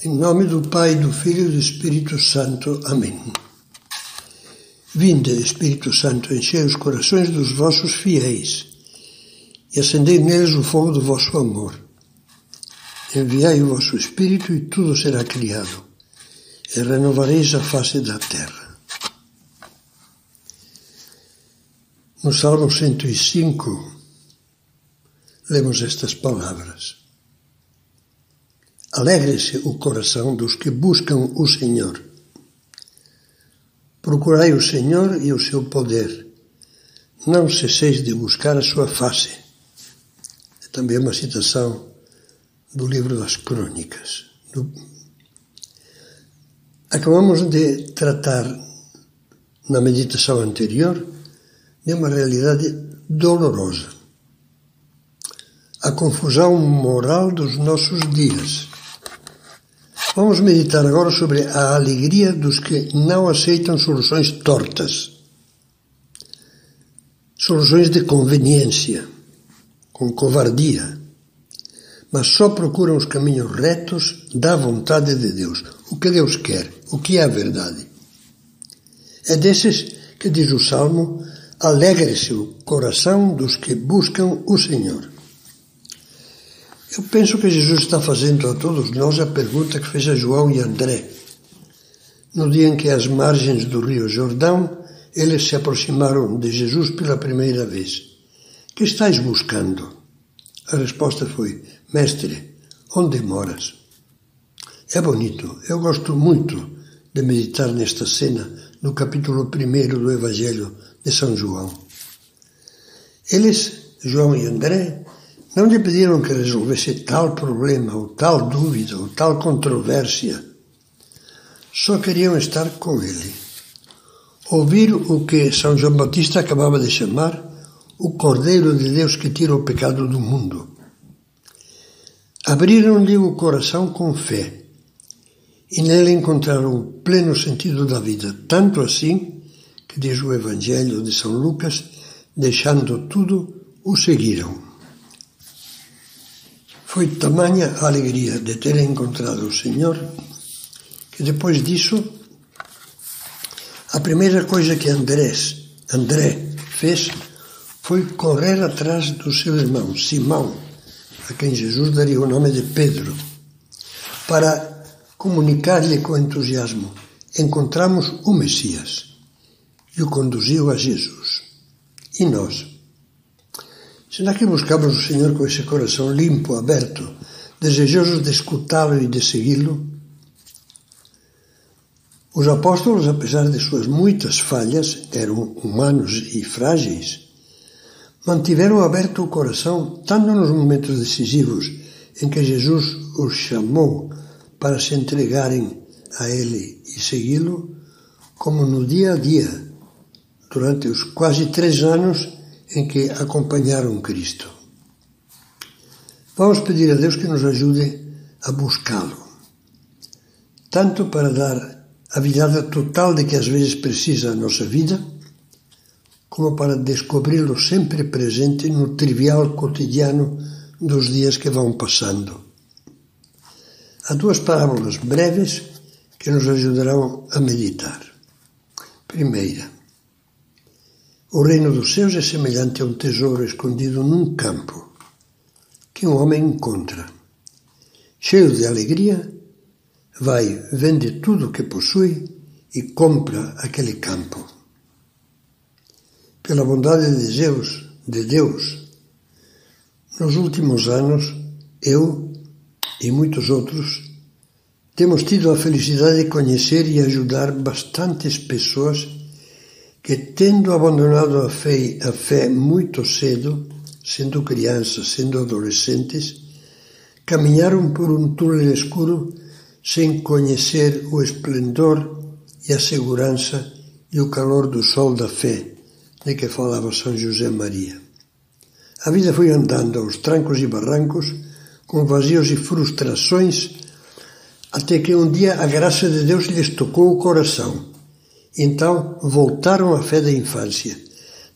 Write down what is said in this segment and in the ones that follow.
Em nome do Pai, do Filho e do Espírito Santo. Amém. Vinde, Espírito Santo, enchei os corações dos vossos fiéis e acendei neles o fogo do vosso amor. Enviai o vosso Espírito e tudo será criado, e renovareis a face da terra. No Salmo 105, lemos estas palavras. Alegre-se o coração dos que buscam o Senhor. Procurai o Senhor e o seu poder. Não cesseis de buscar a sua face. É também uma citação do livro das Crônicas. Do... Acabamos de tratar na meditação anterior de uma realidade dolorosa. A confusão moral dos nossos dias Vamos meditar agora sobre a alegria dos que não aceitam soluções tortas, soluções de conveniência, com covardia, mas só procuram os caminhos retos da vontade de Deus, o que Deus quer, o que é a verdade. É desses que diz o Salmo: alegre-se o coração dos que buscam o Senhor. Eu penso que Jesus está fazendo a todos nós a pergunta que fez a João e André. No dia em que, às margens do rio Jordão, eles se aproximaram de Jesus pela primeira vez. Que estáis buscando? A resposta foi: Mestre, onde moras? É bonito. Eu gosto muito de meditar nesta cena no capítulo 1 do Evangelho de São João. Eles, João e André, não lhe pediram que resolvesse tal problema, ou tal dúvida, ou tal controvérsia. Só queriam estar com ele. Ouvir o que São João Batista acabava de chamar o Cordeiro de Deus que tira o pecado do mundo. Abriram-lhe o coração com fé e nele encontraram o pleno sentido da vida, tanto assim que, diz o Evangelho de São Lucas, deixando tudo, o seguiram. Foi tamanha a alegria de ter encontrado o Senhor que depois disso a primeira coisa que Andrés, André fez foi correr atrás do seu irmão Simão, a quem Jesus daria o nome de Pedro, para comunicar-lhe com entusiasmo: encontramos o Messias. E o conduziu a Jesus. E nós? Será que buscamos o Senhor com esse coração limpo, aberto, desejosos de escutá-lo e de segui-lo? Os apóstolos, apesar de suas muitas falhas, eram humanos e frágeis, mantiveram aberto o coração tanto nos momentos decisivos em que Jesus os chamou para se entregarem a Ele e segui-lo, como no dia a dia, durante os quase três anos em que acompanharam Cristo. Vamos pedir a Deus que nos ajude a buscá-lo, tanto para dar a virada total de que às vezes precisa a nossa vida, como para descobri-lo sempre presente no trivial cotidiano dos dias que vão passando. Há duas parábolas breves que nos ajudarão a meditar. Primeira, o reino dos céus é semelhante a um tesouro escondido num campo que um homem encontra. Cheio de alegria, vai, vende tudo o que possui e compra aquele campo. Pela bondade de Deus, de Deus, nos últimos anos, eu e muitos outros temos tido a felicidade de conhecer e ajudar bastantes pessoas que, tendo abandonado a fé, a fé muito cedo, sendo crianças, sendo adolescentes, caminharam por um túnel escuro sem conhecer o esplendor e a segurança e o calor do sol da fé de que falava São José Maria. A vida foi andando aos trancos e barrancos, com vazios e frustrações, até que um dia a graça de Deus lhes tocou o coração então voltaram à fé da infância,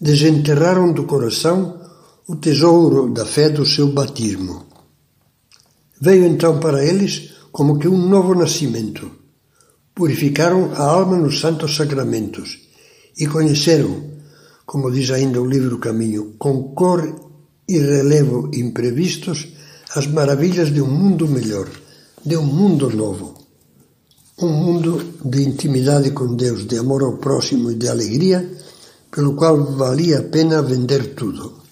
desenterraram do coração o tesouro da fé do seu batismo. Veio então para eles como que um novo nascimento. Purificaram a alma nos santos sacramentos e conheceram, como diz ainda o livro Caminho, com cor e relevo imprevistos, as maravilhas de um mundo melhor, de um mundo novo. Um mundo de intimidade com Deus, de amor ao próximo e de alegria, pelo qual valia a pena vender tudo.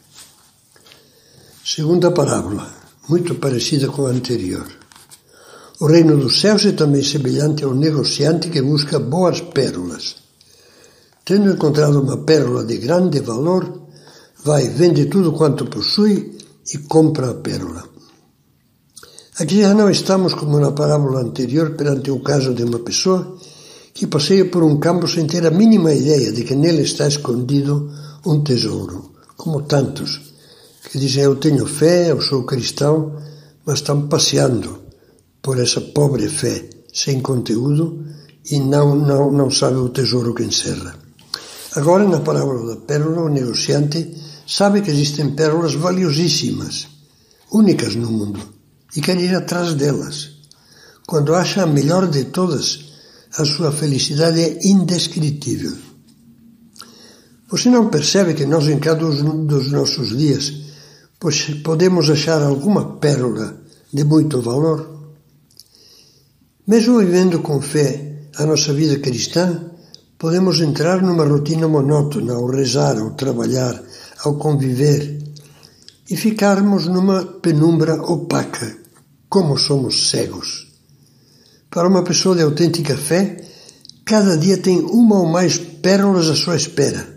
Segunda parábola, muito parecida com a anterior. O reino dos céus é também semelhante ao negociante que busca boas pérolas. Tendo encontrado uma pérola de grande valor, vai, vende tudo quanto possui e compra a pérola. Aqui já não estamos, como na parábola anterior, perante o caso de uma pessoa que passeia por um campo sem ter a mínima ideia de que nele está escondido um tesouro, como tantos que dizem eu tenho fé, eu sou cristão, mas estão passeando por essa pobre fé sem conteúdo e não, não, não sabe o tesouro que encerra. Agora, na parábola da pérola, o negociante sabe que existem pérolas valiosíssimas, únicas no mundo, e quer ir atrás delas. Quando acha a melhor de todas, a sua felicidade é indescritível. Você não percebe que nós, em cada um dos nossos dias, podemos achar alguma pérola de muito valor? Mesmo vivendo com fé a nossa vida cristã, podemos entrar numa rotina monótona ao rezar, ao trabalhar, ao conviver e ficarmos numa penumbra opaca, como somos cegos. Para uma pessoa de autêntica fé, cada dia tem uma ou mais pérolas à sua espera.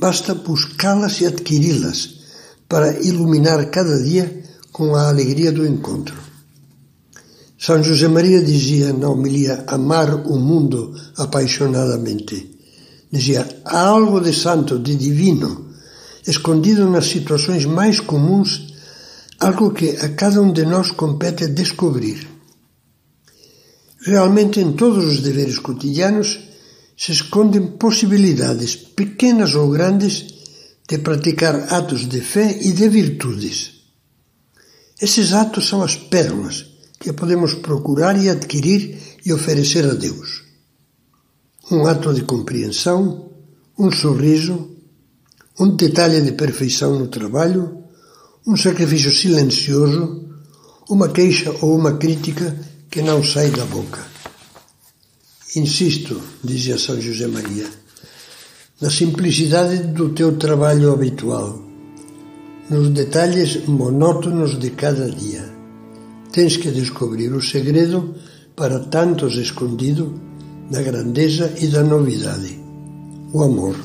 Basta buscá-las e adquiri-las para iluminar cada dia com a alegria do encontro. São José Maria dizia na homilia Amar o mundo apaixonadamente. Dizia: há algo de santo, de divino, escondido nas situações mais comuns, algo que a cada um de nós compete descobrir. Realmente, em todos os deveres cotidianos se escondem possibilidades, pequenas ou grandes, de praticar atos de fé e de virtudes. Esses atos são as pérolas que podemos procurar e adquirir e oferecer a Deus. Um ato de compreensão, um sorriso, um detalhe de perfeição no trabalho, um sacrifício silencioso, uma queixa ou uma crítica que não sai da boca. Insisto, dizia São José Maria, na simplicidade do teu trabalho habitual, nos detalhes monótonos de cada dia. Tens que descobrir o segredo para tantos escondido da grandeza e da novidade, o amor.